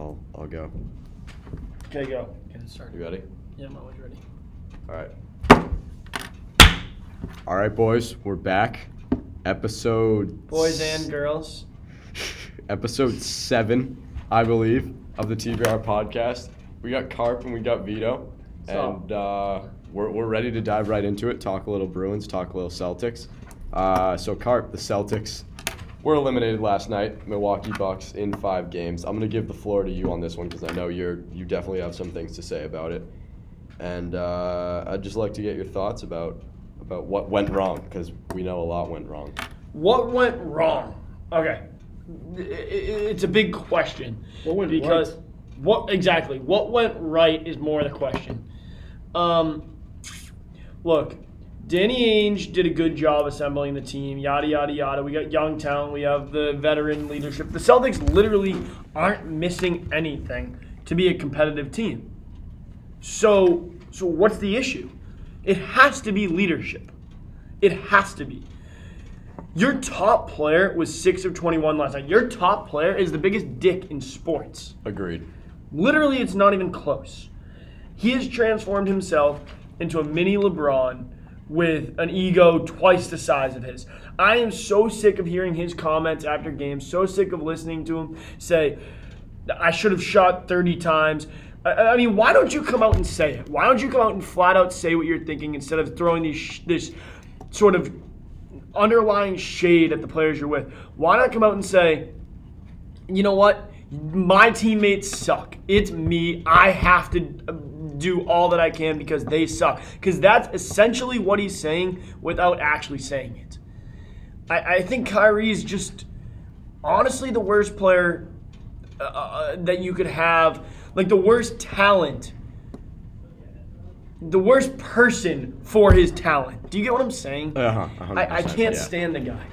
I'll I'll go. Okay, go. Get it started. You ready? Yeah, I'm always ready. All right. All right, boys, we're back. Episode Boys and girls. episode seven, I believe, of the TBR podcast. We got Carp and we got Vito, Stop. and uh, we're we're ready to dive right into it. Talk a little Bruins, talk a little Celtics. Uh, so Carp, the Celtics were eliminated last night. Milwaukee Bucks in five games. I'm gonna give the floor to you on this one because I know you're you definitely have some things to say about it, and uh, I'd just like to get your thoughts about about what went wrong because we know a lot went wrong. What went wrong? Okay. I- I- It's a big question. What went because right? what exactly? What went right is more of the question. Um, look, Danny Ainge did a good job assembling the team. Yada yada yada. We got young talent. We have the veteran leadership. The Celtics literally aren't missing anything to be a competitive team. So, so what's the issue? It has to be leadership. It has to be. Your top player was 6 of 21 last night. Your top player is the biggest dick in sports. Agreed. Literally, it's not even close. He has transformed himself into a mini LeBron with an ego twice the size of his. I am so sick of hearing his comments after games, so sick of listening to him say, I should have shot 30 times. I, mean, why don't you come out and say it? Why don't you come out and flat out say what you're thinking instead of throwing these, this sort of underlying shade at the players you're with? Why not come out and say, you know what? My teammates suck. It's me. I have to uh, do all that I can because they suck. Because that's essentially what he's saying without actually saying it. I, I think Kyrie is just honestly the worst player uh, uh, that you could have, like the worst talent, the worst person for his talent. Do you get what I'm saying? Uh-huh, I, I can't yeah. stand the guy.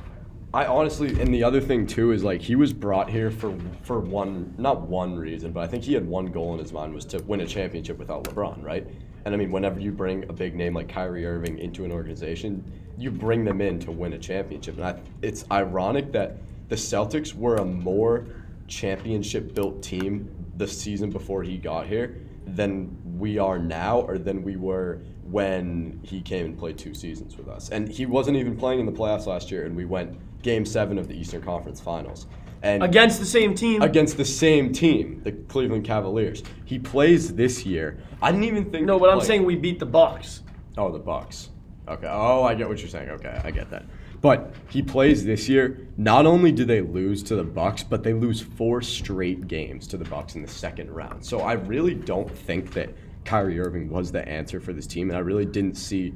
I honestly, and the other thing too is like he was brought here for for one, not one reason, but I think he had one goal in his mind was to win a championship without LeBron, right? And I mean, whenever you bring a big name like Kyrie Irving into an organization, you bring them in to win a championship. And I, it's ironic that the Celtics were a more championship-built team the season before he got here than we are now, or than we were when he came and played two seasons with us. And he wasn't even playing in the playoffs last year, and we went game seven of the Eastern Conference Finals. And Against the same team. against the same team, the Cleveland Cavaliers. He plays this year. I didn't even think. no, but I'm saying we beat the Bucks. Oh, the Bucks. Okay. Oh, I get what you're saying. Okay, I get that. But he plays this year. Not only do they lose to the Bucks, but they lose four straight games to the Bucks in the second round. So I really don't think that Kyrie Irving was the answer for this team, and I really didn't see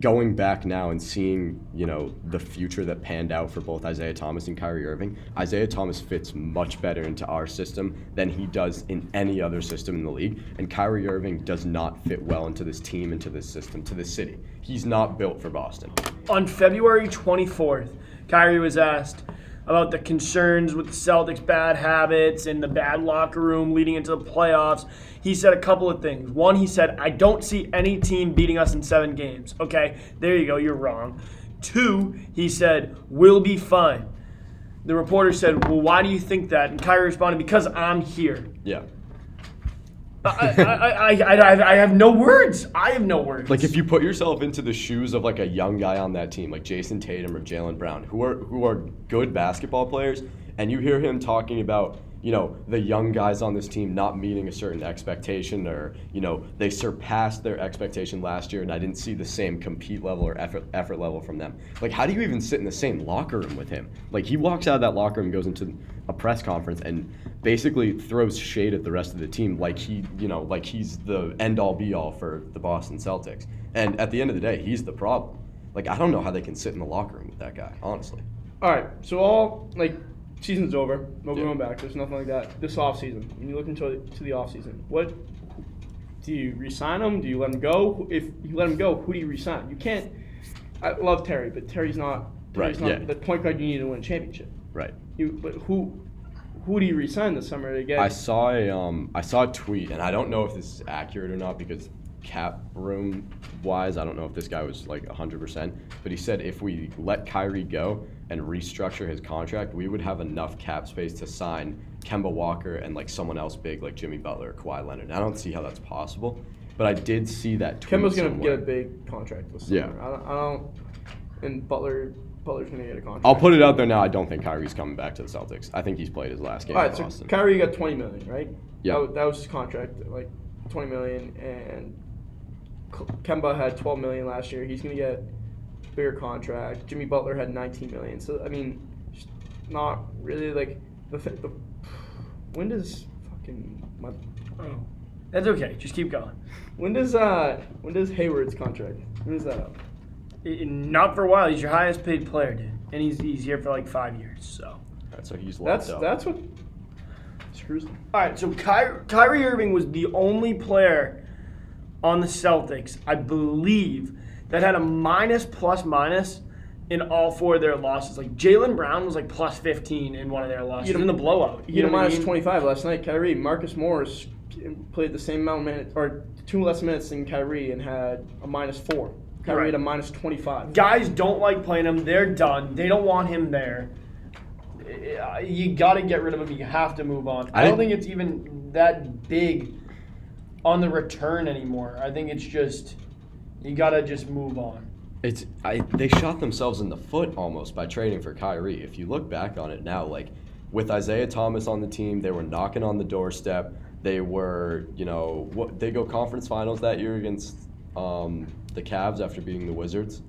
going back now and seeing you know the future that panned out for both Isaiah Thomas and Kyrie Irving. Isaiah Thomas fits much better into our system than he does in any other system in the league, and Kyrie Irving does not fit well into this team, into this system, to this city. He's not built for Boston. On February 24th, Kyrie was asked about the concerns with the Celtics' bad habits and the bad locker room leading into the playoffs. He said a couple of things. One, he said, I don't see any team beating us in seven games. Okay, there you go, you're wrong. Two, he said, we'll be fine. The reporter said, Well, why do you think that? And Kyrie responded, Because I'm here. Yeah. I, I, I, I, have no words. I have no words. Like if you put yourself into the shoes of like a young guy on that team, like Jayson Tatum or Jaylen Brown, who are who are good basketball players, and you hear him talking about you know the young guys on this team not meeting a certain expectation, or you know they surpassed their expectation last year, and I didn't see the same compete level or effort effort level from them. Like how do you even sit in the same locker room with him? Like he walks out of that locker room, goes into a press conference, and basically throws shade at the rest of the team, like he you know like he's the end all be all for the Boston Celtics. And at the end of the day, he's the problem. Like I don't know how they can sit in the locker room with that guy, honestly. All right, so all like season's over. No Yeah. going back. There's nothing like that. This off season, when you look into to the off season, what do you resign him? Do you let him go? If you let him go, who do you resign? You can't. I love Terry, but Terry's not. Terry's Right, not yeah. the point guard you need to win a championship. Right. You, but who, who do you resign this summer to get? I saw a um I saw a tweet, and I don't know if this is accurate or not because cap room wise, I don't know if this guy was like 100%, but he said if we let Kyrie go and restructure his contract, we would have enough cap space to sign Kemba Walker and like someone else big like Jimmy Butler or Kawhi Leonard. I don't see how that's possible, but I did see that. Tweet Kemba's gonna somewhere. get a big contract this Yeah. I don't, I don't. And Butler, Butler's gonna get a contract. I'll put it out there now. I don't think Kyrie's coming back to the Celtics. I think he's played his last game All in so Boston. Kyrie got 20 million, right? Yeah. That, that was his contract, like 20 million, and Kemba had 12 million last year. He's gonna get bigger contract. Jimmy Butler had 19 million. So I mean, just not really like the, th- the when does fucking my Oh. That's okay. Just keep going. when does uh when does Hayward's contract when is that up? I- I- not for a while. He's your highest paid player, dude, and he's he's here for like five years. So. that's so he's locked That's up. that's what screws them. All right, so Ky- Kyrie Irving was the only player on the Celtics, I believe, that had a minus plus minus in all four of their losses. Like Jaylen Brown was like plus 15 in one of their losses You know- in the blowout. He had a know what I mean? 25 last night. Kyrie, Marcus Morris played the same amount of minutes, or two less minutes than Kyrie, and had a minus four. Kyrie Right. had a minus 25. Guys don't like playing him. They're done. They don't want him there. Uh, You got to get rid of him. You have to move on. I, I don't think- think it's even that big on the return anymore. I think it's just you got to just move on. It's I they shot themselves in the foot almost by trading for Kyrie. If you look back on it now, like with Isaiah Thomas on the team, they were knocking on the doorstep. They were, you know, what they go conference finals that year against um, the Cavs after beating the Wizards.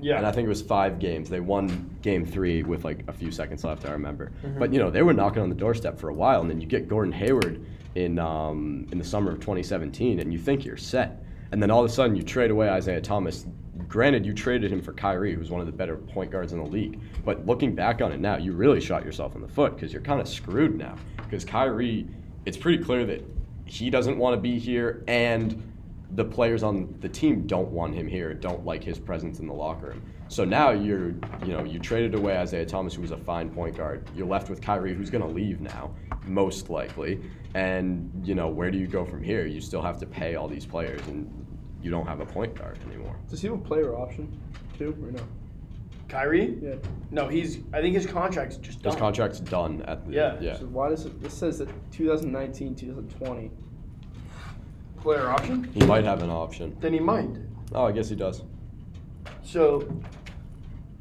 Yeah. And I think it was five games. They won game three with like a few seconds left, I remember. Mm-hmm. But you know, they were knocking on the doorstep for a while, and then you get Gordon Hayward in um, in the summer of 2017, and you think you're set. And then all of a sudden, you trade away Isaiah Thomas. Granted, you traded him for Kyrie, who's one of the better point guards in the league. But looking back on it now, you really shot yourself in the foot because you're kind of screwed now. Because Kyrie, it's pretty clear that he doesn't want to be here, and the players on the team don't want him here, don't like his presence in the locker room. So now you're, you know, you traded away Isaiah Thomas, who was a fine point guard. You're left with Kyrie, who's going to leave now, most likely. And you know, where do you go from here? You still have to pay all these players, and you don't have a point guard anymore. Does he have a player option too, or no? Kyrie? Yeah. No, he's. I think his contract's just done. His contract's done at the Yeah. yeah. So why does it? This says that 2019, 2020. Player option? He might have an option. Then he might. Oh, I guess he does. So.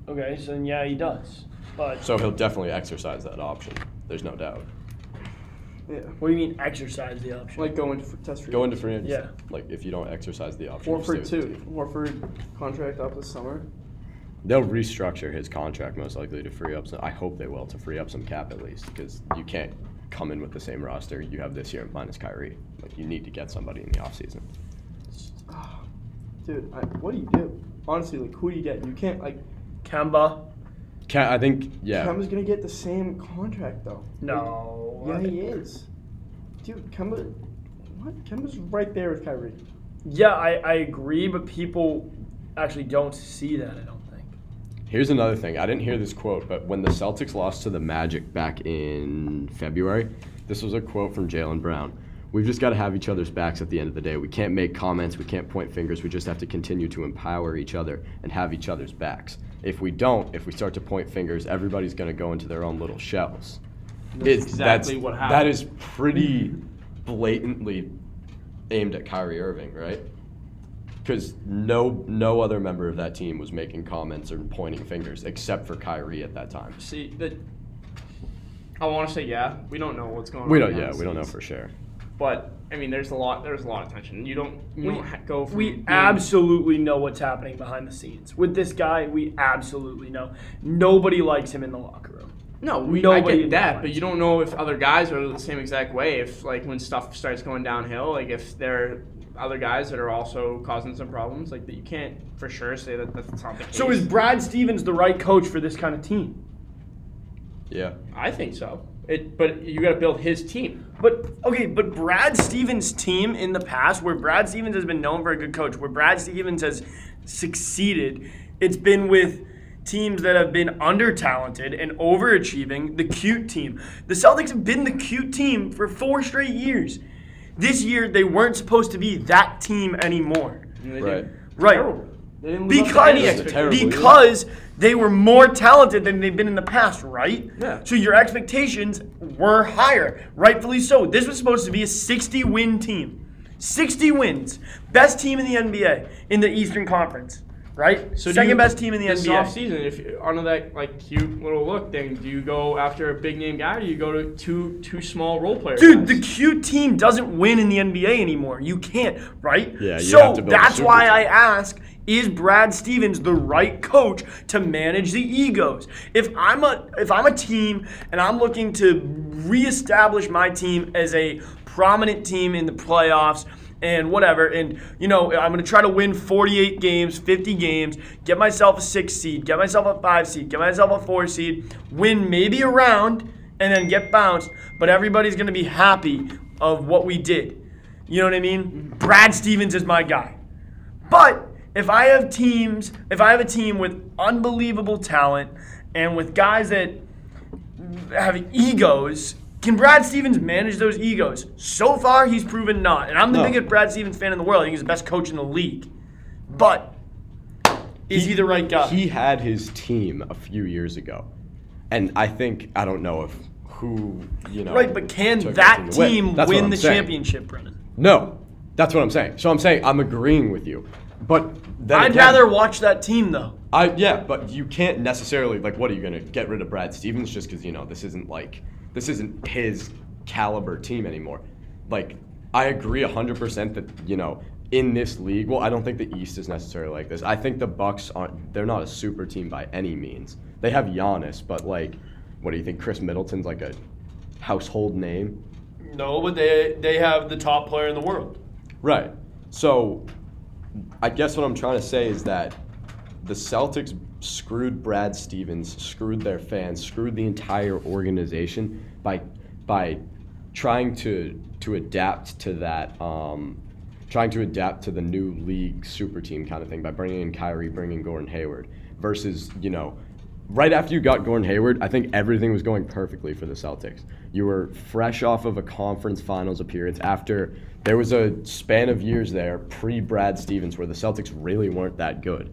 Okay, so then yeah, he does. But So he'll definitely exercise that option. There's no doubt. Yeah. what do you mean exercise the option? Like going for test free. Go into free agency. Yeah. Like if you don't exercise the option. you Horford stay with the too. team. Horford contract up this summer. They'll restructure his contract most likely to free up some. I hope they will to free up some cap at least because you can't come in with the same roster you have this year minus Kyrie. Like you need to get somebody in the offseason. Dude, I, what do you do? Honestly, like who do you get? You can't like. Kemba? Can I think yeah. Kemba's gonna get the same contract though. No. Like, yeah, he is. Dude, Kemba. What? Kemba's right there with Kyrie. Yeah, I, I agree, but people actually don't see that, I don't think. Here's another thing. I didn't hear this quote, but when the Celtics lost to the Magic back in February, this was a quote from Jaylen Brown. We've just got to have each other's backs at the end of the day. We can't make comments, we can't point fingers. We just have to continue to empower each other and have each other's backs. If we don't, if we start to point fingers, everybody's going to go into their own little shells. That's It's- exactly that's- what happened. That is pretty blatantly aimed at Kyrie Irving, right? Because no no other member of that team was making comments or pointing fingers except for Kyrie at that time. See that. I want to say yeah. We don't know what's going We on. We don't. Yeah, the we don't know for sure. But I mean, there's a lot. There's a lot of tension. You don't. You We- don't ha- go. From We being- absolutely know what's happening behind the scenes. With this guy, we absolutely know. Nobody likes him in the locker room. No, we, I Nobody get that, but you don't know if other guys are the same exact way. If like when stuff starts going downhill, like if there are other guys that are also causing some problems, like that you can't for sure say that that's not the case. So is Brad Stevens the right coach for this kind of team? Yeah. I think so. It, but you got to build his team. But okay, but Brad Stevens' team in the past, where Brad Stevens has been known for a good coach, where Brad Stevens has succeeded, it's been with teams that have been under talented and overachieving, the cute team. The Celtics have been the cute team for four straight years. This year they weren't supposed to be that team anymore. Right. Right. terrible. They didn't live up to any because expectations. Terrible, yeah. because they were more talented than they've been in the past, right? Yeah. So your expectations were higher, rightfully so. This was supposed to be a 60 win team, 60 wins, best team in the NBA in the Eastern Conference, right? So do Second you- best team in the this NBA. offseason, if you're under that like cute little look thing, do you go after a big name guy or do you go to two two small role players? Dude, the cute team doesn't win in the NBA anymore. You can't, right? Yeah, you so have to build a that's super why team. I ask is Brad Stevens the right coach to manage the egos? If I'm a if I'm a team and I'm looking to reestablish my team as a prominent team in the playoffs and whatever and you know I'm going to try to win 48 games, 50 games, get myself a 6 seed, get myself a 5 seed, get myself a 4 seed, win maybe a round and then get bounced, but everybody's going to be happy of what we did. You know what I mean? Mm-hmm. Brad Stevens is my guy. But if I have teams, if I have a team with unbelievable talent and with guys that have egos, can Brad Stevens manage those egos? So far, he's proven not. And I'm the No. biggest Brad Stevens fan in the world. I think he's the best coach in the league. But is he, the right guy? He had his team a few years ago, and I think I don't know if who you know. right, but can that to win. team win the saying. championship, Brennan? No, that's what I'm saying. So I'm saying I'm agreeing with you, but then I'd again- rather watch that team though. I yeah, but you can't necessarily like. What are you gonna get rid of Brad Stevens just because you know this isn't like this isn't his caliber team anymore? Like I agree hundred percent that you know in this league. Well, I don't think the East is necessarily like this. I think the Bucks aren't. They're not a super team by any means. They have Giannis, but like, what do you think? Khris Middleton's like a household name. No, but they they have the top player in the world. Right. So, I guess what I'm trying to say is that the Celtics screwed Brad Stevens, screwed their fans, screwed the entire organization by by trying to to adapt to that, um, trying to adapt to the new league super team kind of thing by bringing in Kyrie, bringing Gordon Hayward, versus you know. Right after you got Gordon Hayward, I think everything was going perfectly for the Celtics. You were fresh off of a conference finals appearance after there was a span of years there pre Brad Stevens where the Celtics really weren't that good.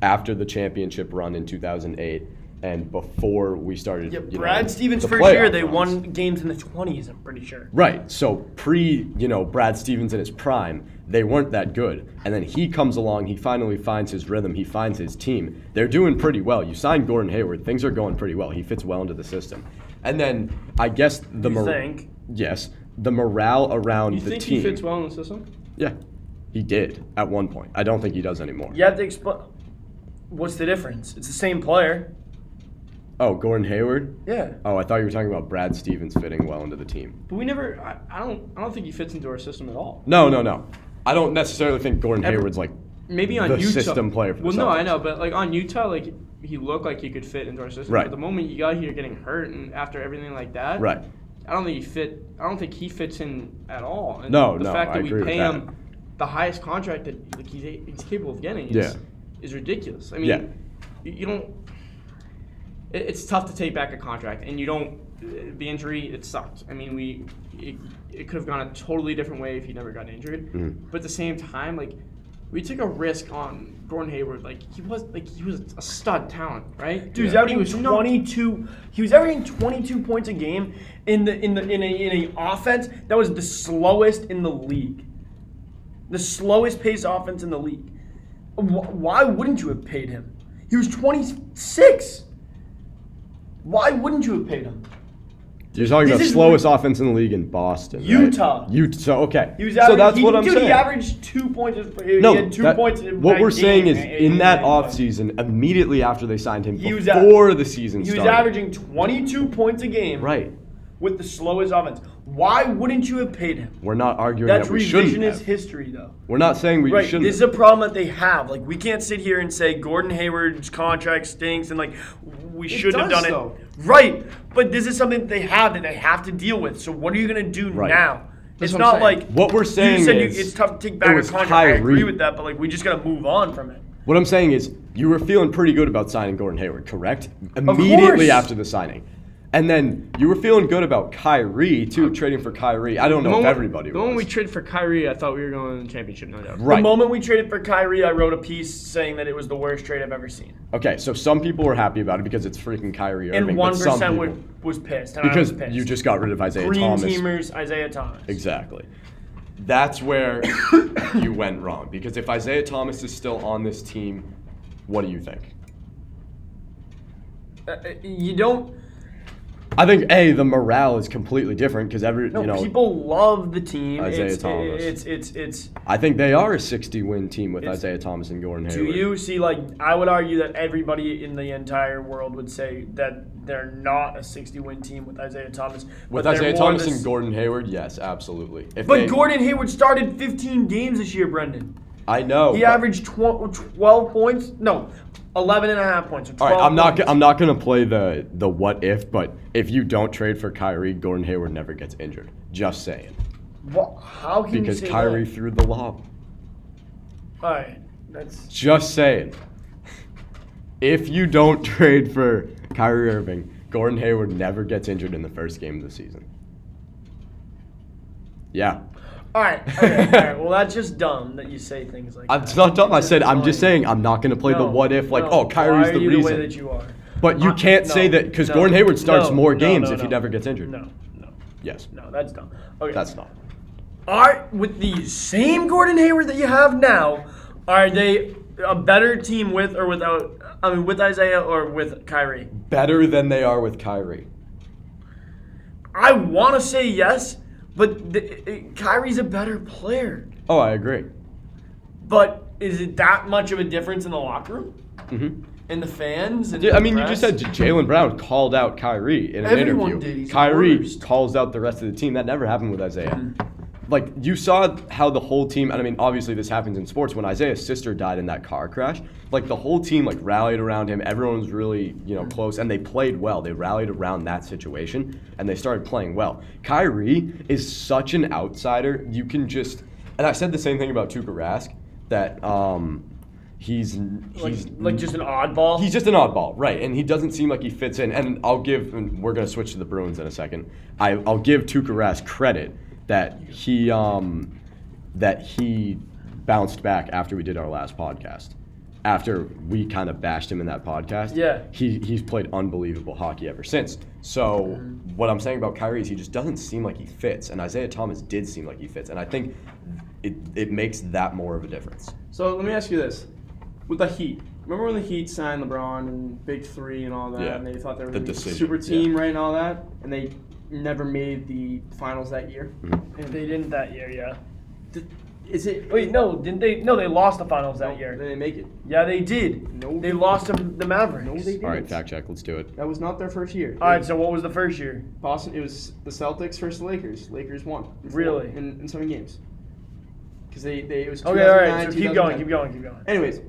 After the championship run in 2008 and before we started, Yeah, Brad know, Stevens' the first year they runs. won games in the twenties. I'm pretty sure. Right. So pre, you know, Brad Stevens in his prime, they weren't that good. And then he comes along, he finally finds his rhythm, he finds his team. They're doing pretty well. You signed Gordon Hayward, things are going pretty well. He fits well into the system. And then I guess the You mor- think? Yes, the morale around you the think team. he fits well in the system? Yeah. He did at one point. I don't think he does anymore. You have to explain. What's the difference? It's the same player. Oh, Gordon Hayward? Yeah. Oh, I thought you were talking about Brad Stevens fitting well into the team. But we never. I, I don't. I don't think he fits into our system at all. No, no, no. I don't necessarily think Gordon Ever- Hayward's like Maybe on the Utah. system player for the well, no, I know, but like on Utah, like he looked like he could fit into our system. Right. But the moment you got here getting hurt and after everything like that, right. I don't think he fit. I don't think he fits in at all. And No, the no, fact I that we agree with pay that. him the highest contract that like he's, he's capable of getting is, Yeah. is ridiculous. I mean, Yeah. you, you don't. It, it's tough to take back a contract, and you don't. The injury, it sucked. I mean, we it, it could have gone a totally different way if he never got injured. Mhm. But at the same time, like we took a risk on Gordon Hayward. Like he was like he was a stud talent, right? Dude, averaging he was 22. He was averaging 22 points a game in the in the in a in a offense that was the slowest in the league. The slowest pace offense in the league. Why wouldn't you have paid him? He was 26. Why wouldn't you have paid him? You're talking This about is slowest offense in the league in Boston. right? Utah. Utah. So okay. He was so that's he, what I'm dude, saying. He averaged two points. He no, had two that- points. in what that we're saying game is in- in that in- offseason, immediately after they signed him, He was a- before the season He was started. averaging 22 points a game. Right. With the slowest offense. Why wouldn't you have paid him? We're not arguing That's that we shouldn't. revisionist have. history, though. We're not saying we Right. shouldn't. This is a problem that they have. Like, we can't sit here and say Gordon Hayward's contract stinks and, like, we should have does, done it. though. Right. But this is something that they have that they have to deal with. So, what are you going to do Right. now? That's it's not like. What we're saying you said is- you, it's tough to take back a was contract. I agree with that, but, like, we just got to move on from it. What I'm saying is, you were feeling pretty good about signing Gordon Hayward, correct? Immediately course. after the signing. And then you were feeling good about Kyrie too, trading for Kyrie. I don't know if everybody The was. moment we traded for Kyrie, I thought we were going to the championship, no doubt. right. The moment we traded for Kyrie, I wrote a piece saying that it was the worst trade I've ever seen. okay, so some people were happy about it because it's freaking Kyrie Irving. And one some was, was pissed. And because I was pissed. you just got rid of Isaiah green Thomas. teamers, Isaiah Thomas. Exactly. That's where you went wrong. Because if Isaiah Thomas is still on this team, what do you think? Uh, uh, you don't. I think a the morale is completely different because every No, you know people love the team. Isaiah it's, Thomas. It's it's it's. I think they are a 60 win team with It's- Isaiah Thomas and Gordon Hayward. Do Hayward. you see like I would argue that everybody in the entire world would say that they're not a 60 win team with Isaiah Thomas. with but they're Isaiah more Thomas the and Gordon Hayward, yes, absolutely. If But they- Gordon Hayward started 15 games this year, Brendan. I know. He averaged tw- 12 points. No, 11 and a half points. All right, I'm not. points. I'm not gonna play the the what if, but if you don't trade for Kyrie, Gordon Hayward never gets injured. Just saying, Wha- how can because you say Kyrie that? threw the lob. All right, that's Just saying. If you don't trade for Kyrie Irving, Gordon Hayward never gets injured in the first game of the season. Yeah. All right. Okay, all right. Well, that's just dumb that you say things like I'm- that. It's not dumb. I said I'm just saying I'm not gonna play the what if like no. oh Kyrie's Why are the you reason. the way that you are. but you can't say no, that because no, Gordon Hayward starts no, more games no, if he never gets injured. No, no, Yes. no. That's dumb. Okay. That's not. Are with the same Gordon Hayward that you have now, are they a better team with or without? I mean, with Isaiah or with Kyrie? Better than they are with Kyrie. I want to say yes, but the, Kyrie's a better player. Oh, I agree. But is it that much of a difference in the locker room hmm and the fans? And Yeah, I mean, you just said Jaylen Brown called out Kyrie in an Everyone interview. did. He's Kyrie calls out the rest of the team. That never happened with Isaiah. Like you saw how the whole team, and I mean, obviously this happens in sports. When Isaiah's sister died in that car crash, like the whole team like rallied around him. Everyone was really you know close, and they played well. They rallied around that situation, and they started playing well. Kyrie is such an outsider. You can just, and I said the same thing about Tuukka Rask that um, he's like, he's like just an oddball. He's just an oddball, right? And he doesn't seem like he fits in. And I'll give. And we're gonna switch to the Bruins in a second. I, I'll give Tuukka Rask credit that he um, that he bounced back after we did our last podcast. After we kind of bashed him in that podcast, Yeah. he he's played unbelievable hockey ever since. So what I'm saying about Kyrie is he just doesn't seem like he fits, and Isaiah Thomas did seem like he fits, and I think it it makes that more of a difference. So let me ask you this: with the Heat, remember when the Heat signed LeBron and Big Three and all that, Yeah. and they thought they were The gonna be a super yeah. team, right, and all that, and they never made the finals that year. Mm-hmm. And they didn't that year, yeah. th- is it? Wait, no, didn't they? No, they lost the finals that They year. didn't make it. Yeah, they did. No. They lost to the Mavericks. No, they didn't. All right, fact check. Let's do it. That was not their first year. All right, so what was the first year? Boston. It was the Celtics versus the Lakers. Lakers won. Really? In, in seven games. Because they, they it was Okay, all right. So keep going, keep going, keep going. Anyways,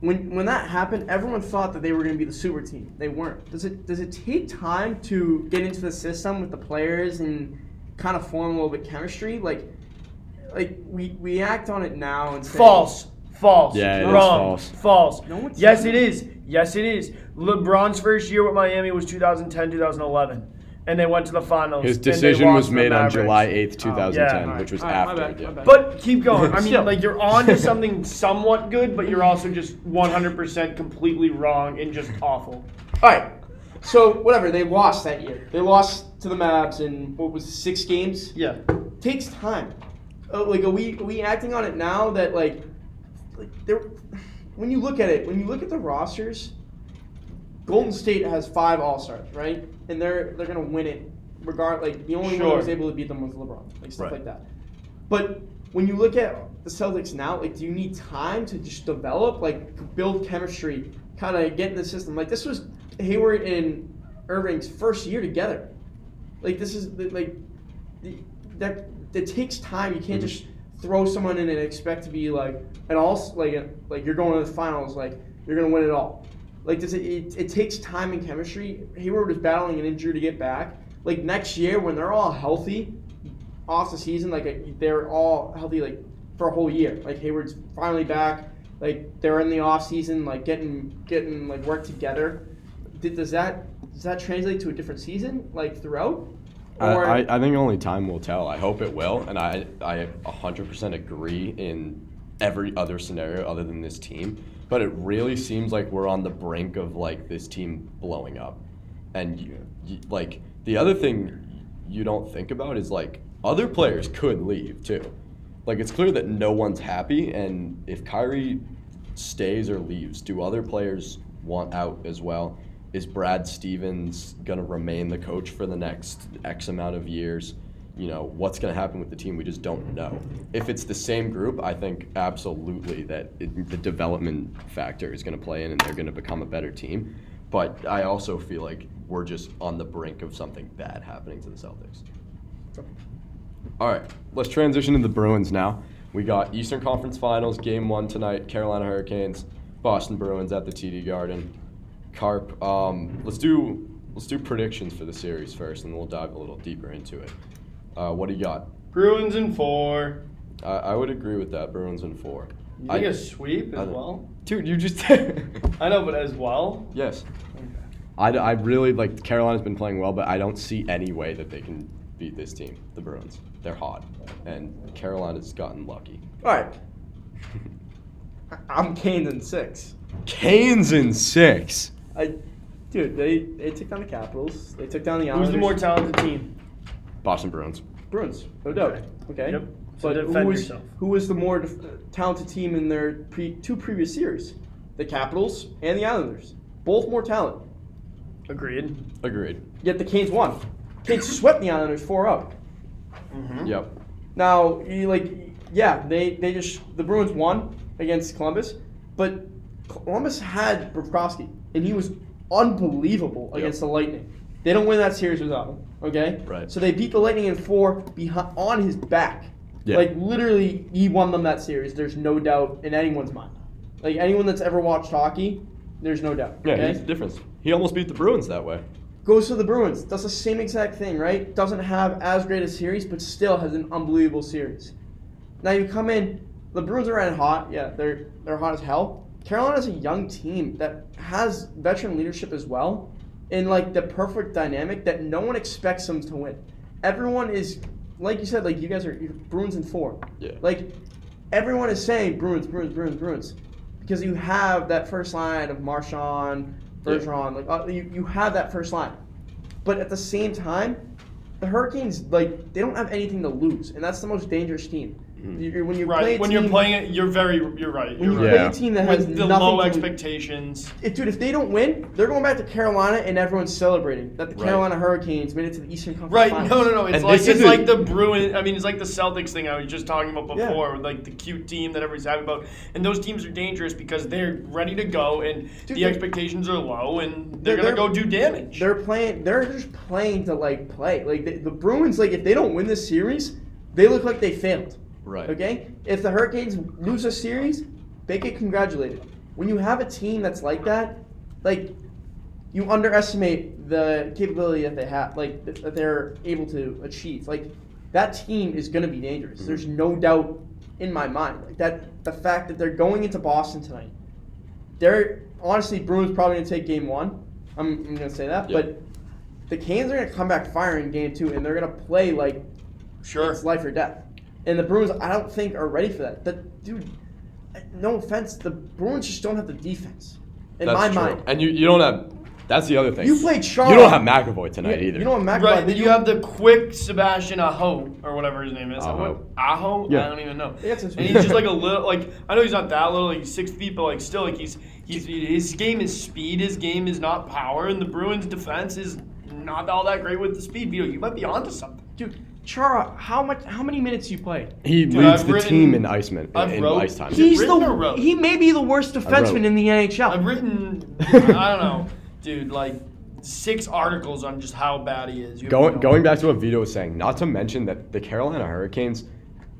when when that happened, everyone thought that they were going to be the super team. They weren't. Does it does it take time to get into the system with the players and kind of form a little bit chemistry? Like, like we we act on it now and say False. False. Yeah, Wrong. false. False. No, it's yes, it is. Yes, it is. LeBron's first year with Miami was 2010, 2011. And they went to the finals. His and they decision lost was to the made on Mavericks. July 8th, 2010, yeah. which was All right, my after. bad, yeah. bad. But keep going. I mean, Still. like you're on to something somewhat good, but you're also just 100% completely wrong and just awful. All right. So whatever they lost that year. They lost to the Mavs in what was it, six games. Yeah. takes time. Uh, like, are we are we acting on it now that like, like there, when you look at it, when you look at the rosters, Golden State has five All Stars, right? And they're they're gonna win it, regard like the only one that was able to beat them was LeBron, like stuff Right. like that. But when you look at the Celtics now, like, do you need time to just develop, like, build chemistry, kind of get in the system? Like, this was Hayward and Irving's first year together. Like, this is like the- that. That takes time. You can't mm-hmm. just throw someone in and expect to be like an all like a, like you're going to the finals, like you're gonna win it all. Like, does it, it? It takes time and chemistry. Hayward was battling an injury to get back. Like next year, when they're all healthy, off the season, like uh, they're all healthy, like for a whole year. Like Hayward's finally back. Like they're in the off season, like getting getting like work together. Did, does that does that translate to a different season, like throughout? I, I, I think only time will tell. I hope it will, and I I 100% agree in every other scenario other than this team. But it really seems like we're on the brink of like this team blowing up, and you, you, like the other thing you don't think about is like other players could leave too. Like it's clear that no one's happy, and if Kyrie stays or leaves, do other players want out as well? Is Brad Stevens going to remain the coach for the next X amount of years? You know, what's going to happen with the team? We just don't know. If it's the same group, I think absolutely that it, the development factor is going to play in and they're going to become a better team. But I also feel like we're just on the brink of something bad happening to the Celtics. All right, let's transition to the Bruins now. We got Eastern Conference Finals, Game One tonight. Carolina Hurricanes, Boston Bruins at the TD Garden. Carp. Um, let's do let's do predictions for the series first, and we'll dive a little deeper into it. Uh, what do you got? Bruins in four. I, I would agree with that. Bruins in four. You I- think a sweep as don't- well? Dude, you just. I know, but as well. yes. I, I really like Carolina's been playing well, but I don't see any way that they can beat this team, the Bruins. They're hot, and Carolina's gotten lucky. all right, I'm Canes in six. Canes in six. I, dude, they they took down the Capitals. They took down the Who's Islanders. the more talented team? Boston Bruins. Bruins, no doubt. Okay. Yep. So But who defend was, yourself. who was the more def- talented team in their pre- two previous series? The Capitals and the Islanders. Both more talent. Agreed. Agreed. Yet the Canes won. Canes swept the Islanders 4 0. Mm-hmm. Yep. Now, you like, yeah, they, they just, the Bruins won against Columbus, but Columbus had Bobrovsky, and he was unbelievable Yep. against the Lightning. They don't win that series without him, okay? Right. So they beat the Lightning in four behind, on his back. Yeah. Like, literally, he won them that series. There's no doubt in anyone's mind. Like, anyone that's ever watched hockey, there's no doubt. Yeah, okay? he's the difference. He almost beat the Bruins that way. Goes to the Bruins, does the same exact thing, right? Doesn't have as great a series, but still has an unbelievable series. Now you come in, the Bruins are red hot. Yeah, they're they're hot as hell. Carolina's a young team that has veteran leadership as well, in like the perfect dynamic that no one expects them to win. Everyone is, like you said, like you guys are you're Bruins in four. Yeah. Like everyone is saying Bruins, Bruins, Bruins, Bruins, because you have that first line of Marchand, Bergeron. Like uh, you, you have that first line, but at the same time, the Hurricanes like they don't have anything to lose, and that's the most dangerous team. Mhm. You- when you Right. play a when you're playing it, you're very. You're right. when You're you right. play Yeah. a team that has With the nothing low to expectations. It- dude, if they don't win, they're going back to Carolina, and everyone's celebrating that the Right. Carolina Hurricanes made it to the Eastern Conference Right, Finals. no, no, no. It's And like it's like the Bruins. I mean, it's like the Celtics thing I was just talking about before, with like the cute team that everybody's happy about. And those teams are dangerous because they're ready to go, and Dude, the expectations are low, and they're, They're- gonna go do damage. They're playing. They're just playing to like play. Like the, the Bruins, like if they don't win this series, they look like they failed. Right. Okay. If the Hurricanes lose a series, they get congratulated. When you have a team that's like that, like you underestimate the capability that they have, like that they're able to achieve. Like that team is going to be dangerous. Mm-hmm. There's no doubt in my mind. Like that, the fact that they're going into Boston tonight, they're honestly Bruins probably going to take Game One. I'm, I'm going to say that, Yeah. but the Canes are going to come back firing Game Two, and they're going to play like sure. it's life or death. And the Bruins, I don't think, are ready for that. That dude, no offense, the Bruins just don't have the defense. In That's my true. mind, And you, you don't have. That's the other thing. you played Chara. You don't have McAvoy tonight you, either. You don't have McAvoy. Right, but then you have the quick Sebastian Aho or whatever his name is. Aho. Aho? Yeah. I don't even know. Yeah, it's and he's just like a little like I know he's not that little, like he's six feet, but like still like he's he's his game is speed, his game is not power, and the Bruins defense is not all that great with the speed. Vito, you might be onto something. dude. Chara, how much? How many minutes you played? he Dude, leads I've the written- team in ice min, I've in wrote- ice time. Is it He's written or the wrote? he may be the worst wrote. defenseman in the NHL. I've written I don't know, dude, like six articles on just how bad he is. You have Going no going back to what Vito was saying, not to mention that the Carolina Hurricanes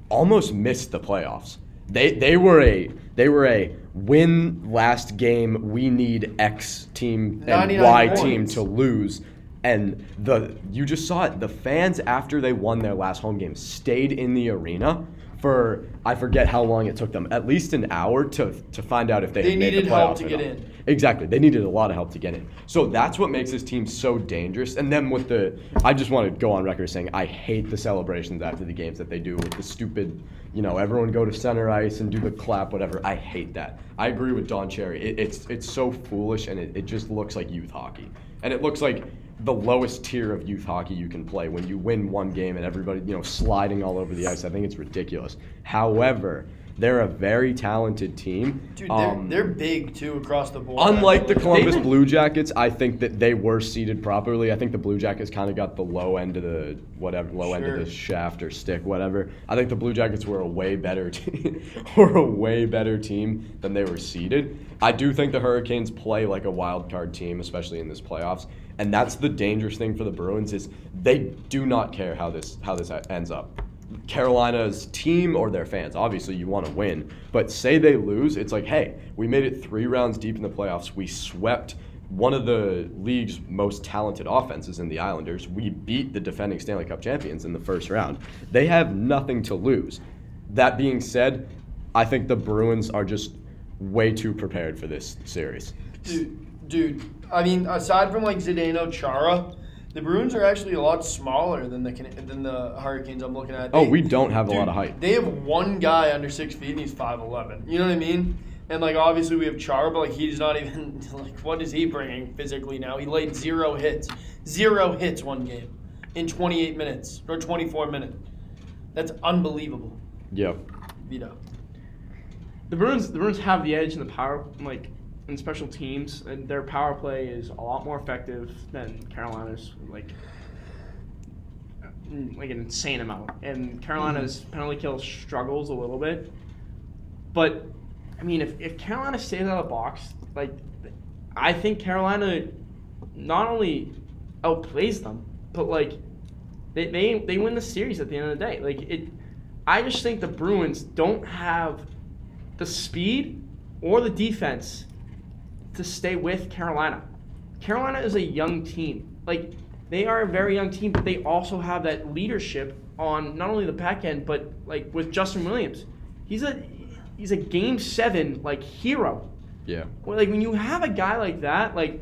almost missed the playoffs. They they were a they were a win last game. We need X team and 99 Y points. team to lose. And the you just saw it. The fans after they won their last home game stayed in the arena for I forget how long it took them, at least an hour to to find out if they, They had made needed the help to get in. Exactly, they needed a lot of help to get in. So that's what makes this team so dangerous. And then with the, I just want to go on record saying I hate the celebrations after the games that they do with the stupid, you know, everyone go to center ice and do the clap, whatever. I hate that. I agree with Don Cherry. It, it's it's so foolish and it, it just looks like youth hockey, and it looks like the lowest tier of youth hockey you can play when you win one game and everybody, you know, sliding all over the ice. I think it's ridiculous. However, they're a very talented team. Dude, they're, Um, they're big too across the board. Unlike the Columbus Blue Jackets, I think that they were seated properly. I think the Blue Jackets kind of got the low end of the whatever, low end of the shaft or stick, whatever. I think the Blue Jackets were a way better team, were a way better team than they were seated. I do think the Hurricanes play like a wild card team, especially in this playoffs, and that's the dangerous thing for the Bruins is they do not care how this how this ends up. Carolina's team or their fans. Obviously, you want to win, but say they lose, it's like, hey, we made it three rounds deep in the playoffs. We swept one of the league's most talented offenses in the Islanders. We beat the defending Stanley Cup champions in the first round. They have nothing to lose. That being said, I think the Bruins are just way too prepared for this series. Dude, dude. I mean, aside from like Zdeno Chara, the Bruins are actually a lot smaller than the than the Hurricanes. I'm looking at. Oh, we don't have a lot of height. They have one guy under six feet, and he's five eleven. You know what I mean? And like obviously we have Chara, but like he's not even like what is he bringing physically now? He laid zero hits, zero hits one game in 28 minutes or 24 minutes. That's unbelievable, Yep. Vito. The Bruins, the Bruins have the edge in the power, like in special teams, and their power play is a lot more effective than Carolina's. Like, like an insane amount. And Carolina's mm-hmm. penalty kill struggles a little bit. But I mean, if, if Carolina stays out of the box, like I think Carolina not only outplays them, but like they, they they win the series at the end of the day. Like it, I just think the Bruins don't have the speed or the defense to stay with Carolina. Carolina is a young team. Like they are a very young team, but they also have that leadership on not only the back end, but like with Justin Williams. He's a he's a game seven like hero. Yeah. Well, like when you have a guy like that, like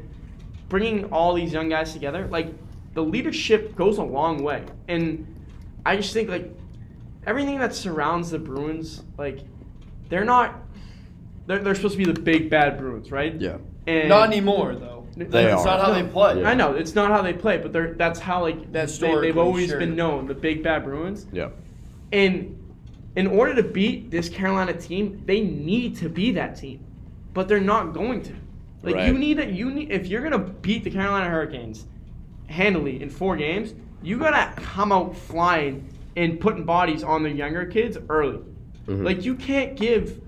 bringing all these young guys together, like the leadership goes a long way. And I just think like everything that surrounds the Bruins, like they're not, they're, they're supposed to be the big bad Bruins, right? Yeah. And Not anymore though. They That's are. not how they play. Yeah. I know it's not how they play, but they're that's how like that's they, Historically, they've always sure. been known, the big bad Bruins. Yeah. And in order to beat this Carolina team, they need to be that team, but they're not going to. Like Right. you need that. You need if you're gonna beat the Carolina Hurricanes handily in four games, you gotta come out flying and putting bodies on the younger kids early. Mhm. Like you can't give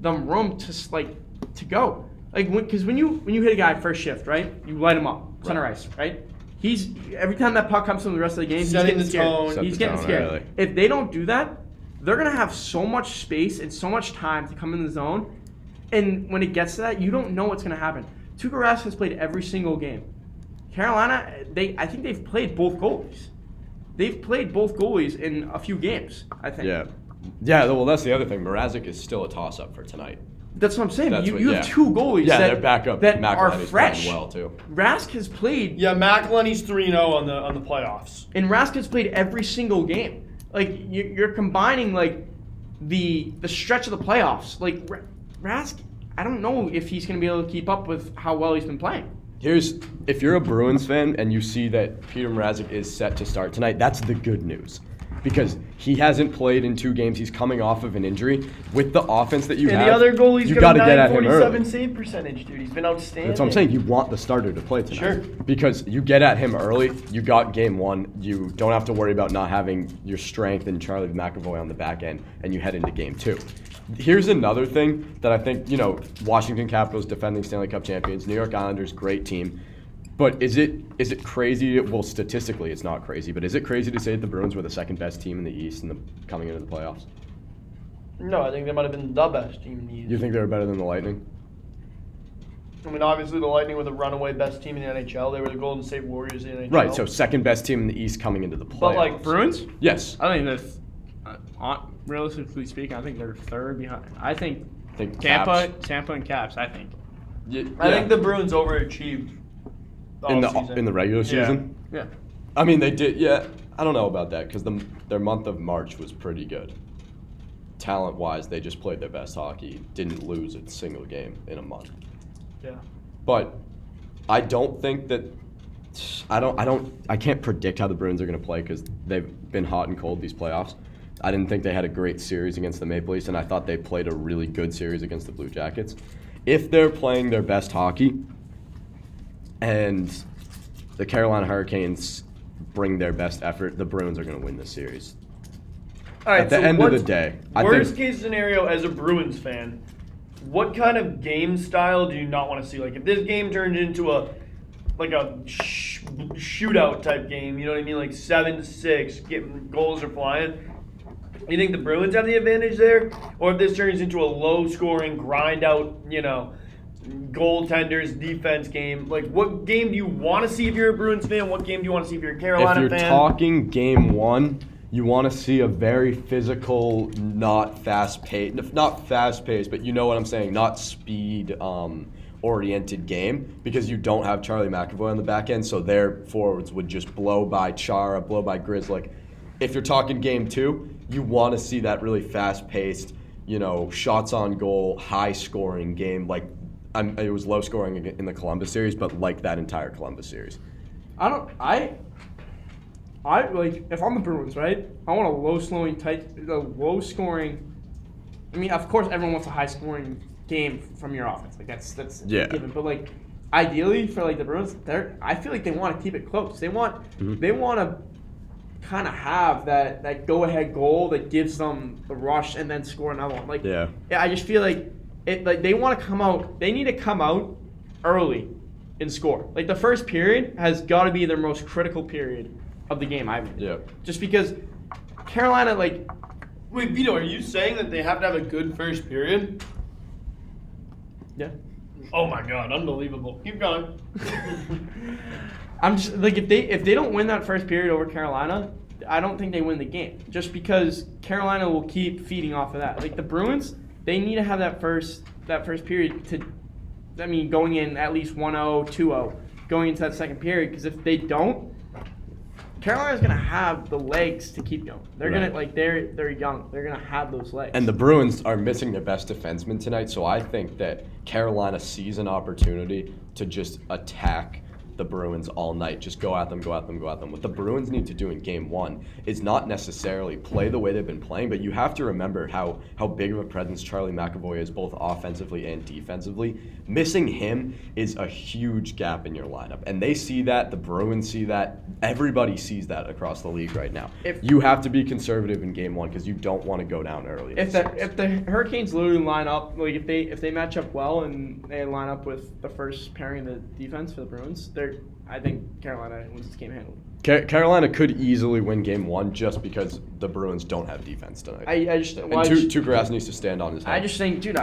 them room to s- like to go. Like because when you when you hit a guy first shift, right? You light him up, center ice, right? He's every time that puck comes from the rest of the game, Setting he's getting tone. scared. Set He's the getting tone scared. early. If they don't do that, they're gonna have so much space and so much time to come in the zone. And when it gets to that, you don't know what's gonna happen. Tuukka Rask has played every single game. Carolina, they I think they've played both goalies. They've played both goalies in a few games. I think. Yeah. Yeah, well, that's the other thing. Mrazek is still a toss-up for tonight. That's what I'm saying. That's you what- you yeah. have two goalies Yeah, that, their backup that are McElhinney's fresh. playing well too. Rask has played Yeah, McElhinney's 3 0 on the on the playoffs. and Rask has played every single game. Like you- you're combining like the the stretch of the playoffs. Like Ra- Rask, I don't know if he's going to be able to keep up with how well he's been playing. Here's if you're a Bruins fan and you see that Peter Mrazek is set to start tonight, that's the good news. Because he hasn't played in two games, he's coming off of an injury. With the offense that you and have, the other goalie's you got to get at him 947 early. save percentage, dude. He's been outstanding. That's what I'm saying. You want the starter to play tonight. Sure. Because you get at him early, you got game one. You don't have to worry about not having your strength and Charlie McAvoy on the back end, and you head into game two. Here's another thing that I think, you know, Washington Capitals defending Stanley Cup champions, New York Islanders, great team. But is it is it crazy? Well, statistically, it's not crazy. But is it crazy to say that the Bruins were the second best team in the East in the coming into the playoffs? No, I think they might have been the best team in the East. You think they were better than the Lightning? I mean, obviously the Lightning were the runaway best team in the NHL. They were the Golden State Warriors in the NHL. Right. So second best team in the East coming into the playoffs. But, like, Bruins? yes. I think that's. Uh, realistically speaking, I think they're third behind. I think I think Tampa, Caps- Tampa and Caps. I think. Yeah, I yeah. think the Bruins overachieved in the offseason. in the regular Yeah. season. Yeah. I mean, they did. Yeah, I don't know about that because the their month of March was pretty good. Talent wise, they just played their best hockey. Didn't lose a single game in a month. Yeah. But I don't think that. I don't. I don't. I can't predict how the Bruins are going to play because they've been hot and cold these playoffs. I didn't think they had a great series against the Maple Leafs, and I thought they played a really good series against the Blue Jackets. If they're playing their best hockey, and the Carolina Hurricanes bring their best effort, the Bruins are going to win this series. All right. At the so end of the what's- day, I worst think- case scenario as a Bruins fan, what kind of game style do you not want to see? Like if this game turned into a like a sh- shootout type game, you know what I mean? Like seven six, getting goals are flying. You think the Bruins have the advantage there, or if this turns into a low scoring grind out, you know, goaltenders defense game? Like what game do you want to see if you're a Bruins fan? What game do you want to see if you're a Carolina fan? if you're fan? talking game one, you want to see a very physical, not fast paced, not fast paced, but you know what I'm saying, not speed um, oriented game because you don't have Charlie McAvoy on the back end, so their forwards would just blow by Chara, blow by Grizzly. If you're talking game two, you want to see that really fast paced, you know, shots on goal, high scoring game. Like I'm, it was low scoring in the Columbus series, but like that entire Columbus series. I don't. I. I like if I'm the Bruins, right? I want a low slowing tight, a low scoring. I mean, of course, everyone wants a high scoring game from your offense. Like that's that's Yeah. given. But like, ideally for like the Bruins, they're. I feel like they want to keep it close. They want. Mhm. They want to kind of have that that go ahead goal that gives them the rush and then score another one. Like Yeah. yeah, I just feel like it. Like they want to come out. They need to come out early and score. Like the first period has got to be their most critical period of the game. I mean, Yeah. just because Carolina, like, Wait, Vito, are you saying that they have to have a good first period? yeah. Oh my god, unbelievable. Keep going. I'm just like if they if they don't win that first period over Carolina, I don't think they win the game. Just because Carolina will keep feeding off of that. Like the Bruins, they need to have that first that first period to I mean going in at least 1-0, 2-0 going into that second period because if they don't Carolina's gonna have the legs to keep going. They're gonna like they're they're young. They're gonna have those legs. And the Bruins are missing their best defenseman tonight, so I think that Carolina sees an opportunity to just attack the Bruins all night. Just go at them, go at them, go at them. What the Bruins need to do in game one is not necessarily play the way they've been playing, but you have to remember how, how big of a presence Charlie McAvoy is both offensively and defensively. Missing him is a huge gap in your lineup. And they see that, the Bruins see that, everybody sees that across the league right now. If- you have to be conservative in game one because you don't want to go down early. if the if the Hurricanes literally line up like if they if they match up well and they line up with the first pairing of the defense for the Bruins, they're I think Carolina wins this game handily. Carolina could easily win game one just because the Bruins don't have defense tonight. I, I just well, and Tu- Tuukka needs to stand on his head. I just think dude,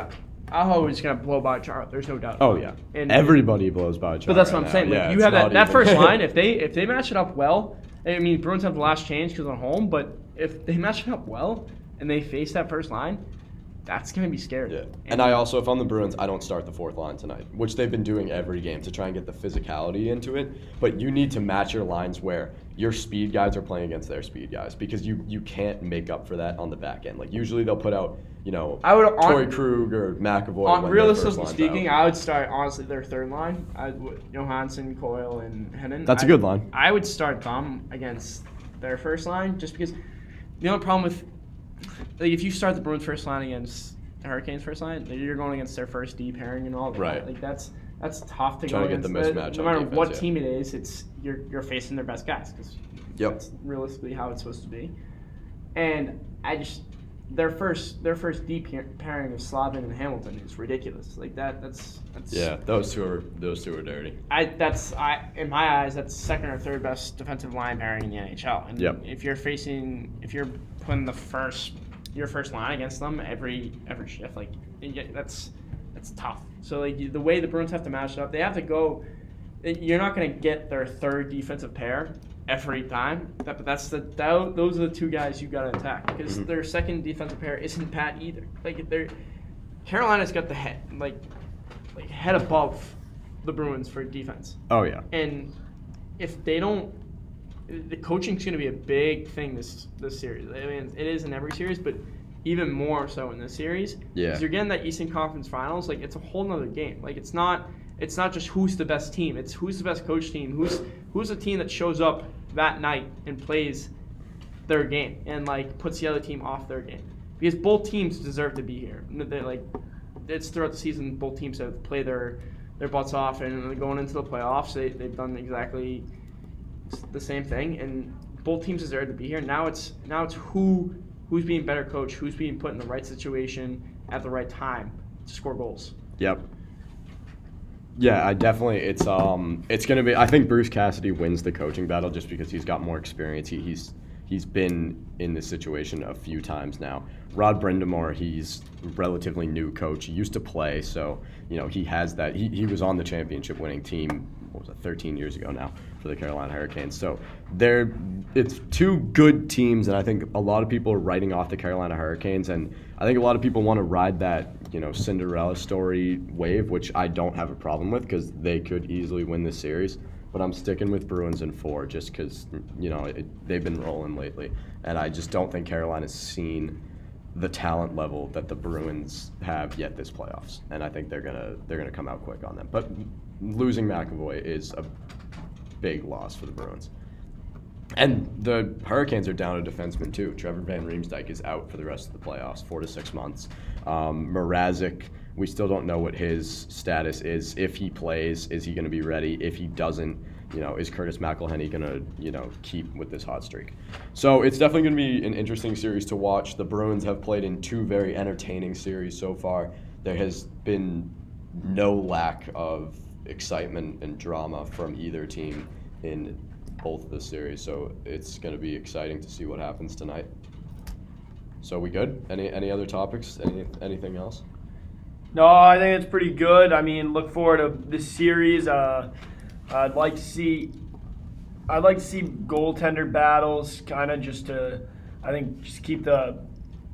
Aho is gonna blow by Chara. There's no doubt. oh yeah. And- everybody blows by. Charles. But that's right what I'm now. saying. Like, Yeah, you have that, that first line. If they if they match it up well, I mean Bruins have the last chance because on home. But if they match it up well and they face that first line, that's gonna be scary. Yeah. And I also, if I'm the Bruins, I don't start the fourth line tonight, which they've been doing every game to try and get the physicality into it. But you need to match your lines where your speed guys are playing against their speed guys because you you can't make up for that on the back end. Like usually they'll put out, you know, I would- on- Torrey Krug or McAvoy. On, when their first realistically speaking, out. I would start honestly their third line. I would Johansson, Coyle, and Heinen. That's a I- good line. I would start them against their first line just because the only problem with like if you start the Bruins first line against the Hurricanes first line, you're going against their first D pairing and all that. Right. Like that's that's tough to Trying go to get the against. mismatch no matter defense, what yeah. team it is, it's you're you're facing their best guys because Yep. that's realistically how it's supposed to be. And I just their first their first D pairing of Slavin and Hamilton is ridiculous. Like that that's that's Yeah, those two are those two are dirty. I that's I in my eyes that's second or third best defensive line pairing in the NHL. And Yep. if you're facing if you're putting the first your first line against them every every shift, like that's that's tough. So like the way the Bruins have to match it up, they have to go. You're not going to get their third defensive pair every time. That, but that's the that, those are the two guys you got to attack because Mhm. their second defensive pair isn't Pat either. Like they're Carolina's got the head like like head above the Bruins for defense, Oh yeah. and if they don't. The coaching is going to be a big thing this this series. I mean, it is in every series, but even more so in this series. Yeah. Because you're getting that Eastern Conference Finals. Like it's a whole nother game. Like it's not it's not just who's the best team. It's who's the best coach team. Who's who's the team that shows up that night and plays their game and like puts the other team off their game. Because both teams deserve to be here. They like it's throughout the season. Both teams have played their their butts off, and going into the playoffs, they they've done exactly the same thing. And both teams deserve to be here. Now it's now it's who who's being better coach, who's being put in the right situation at the right time to score goals. Yep. Yeah, I definitely. It's um, it's gonna be. I think Bruce Cassidy wins the coaching battle just because he's got more experience. He, he's he's been in this situation a few times now. Rod Brind'Amour, he's relatively new coach. He used to play, so you know he has that. He, he was on the championship winning team. What was it, 13 years ago now for the Carolina Hurricanes. So they're it's two good teams, and I think a lot of people are writing off the Carolina Hurricanes, and I think a lot of people want to ride that you know Cinderella story wave, which I don't have a problem with because they could easily win this series. But I'm sticking with Bruins in four just because you know it, they've been rolling lately, and I just don't think Carolina's seen the talent level that the Bruins have yet this playoffs, and I think they're gonna they're gonna come out quick on them. But losing McAvoy is a big loss for the Bruins. And the Hurricanes are down a defenseman too. Trevor Van Riemsdyk is out for the rest of the playoffs, four to six months. Um, Mrazek, we still don't know what his status is. If he plays, is he going to be ready? If he doesn't, you know, is Curtis McElhinney going to, you know, keep with this hot streak? So it's definitely going to be an interesting series to watch. The Bruins have played in two very entertaining series so far. There has been no lack of excitement and drama from either team in both of the series. So it's going to be exciting to see what happens tonight. So we good? Any any other topics? Any anything else? No, I think it's pretty good. I mean, look forward to this series. Uh, I'd like to see, I'd like to see goaltender battles, kind of just to, I think, just keep the,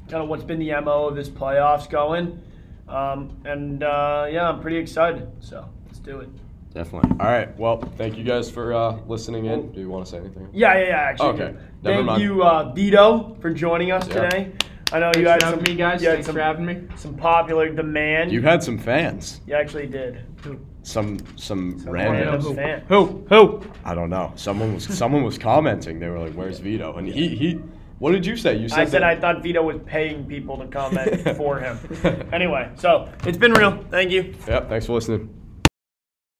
kind of what's been the mo of this playoffs going. Um, and uh, yeah, I'm pretty excited. So do it. Definitely. All right. Well, thank you guys for uh, listening in. Do you want to say anything? Yeah, yeah, yeah. Actually, Okay, never thank mind. you, uh, Vito, for joining us Yeah. today. I know Thanks you had for some having me, guys. You had Thanks some, for having me. some popular demand. You had some fans. You actually did. Some some Some random. random fan. Who? Who? I don't know. Someone was someone was commenting. They were like, "Where's Vito?" And he he. What did you say? You said I said I thought Vito was paying people to comment for him. Anyway, so it's been real. Thank you. Yep. Thanks for listening.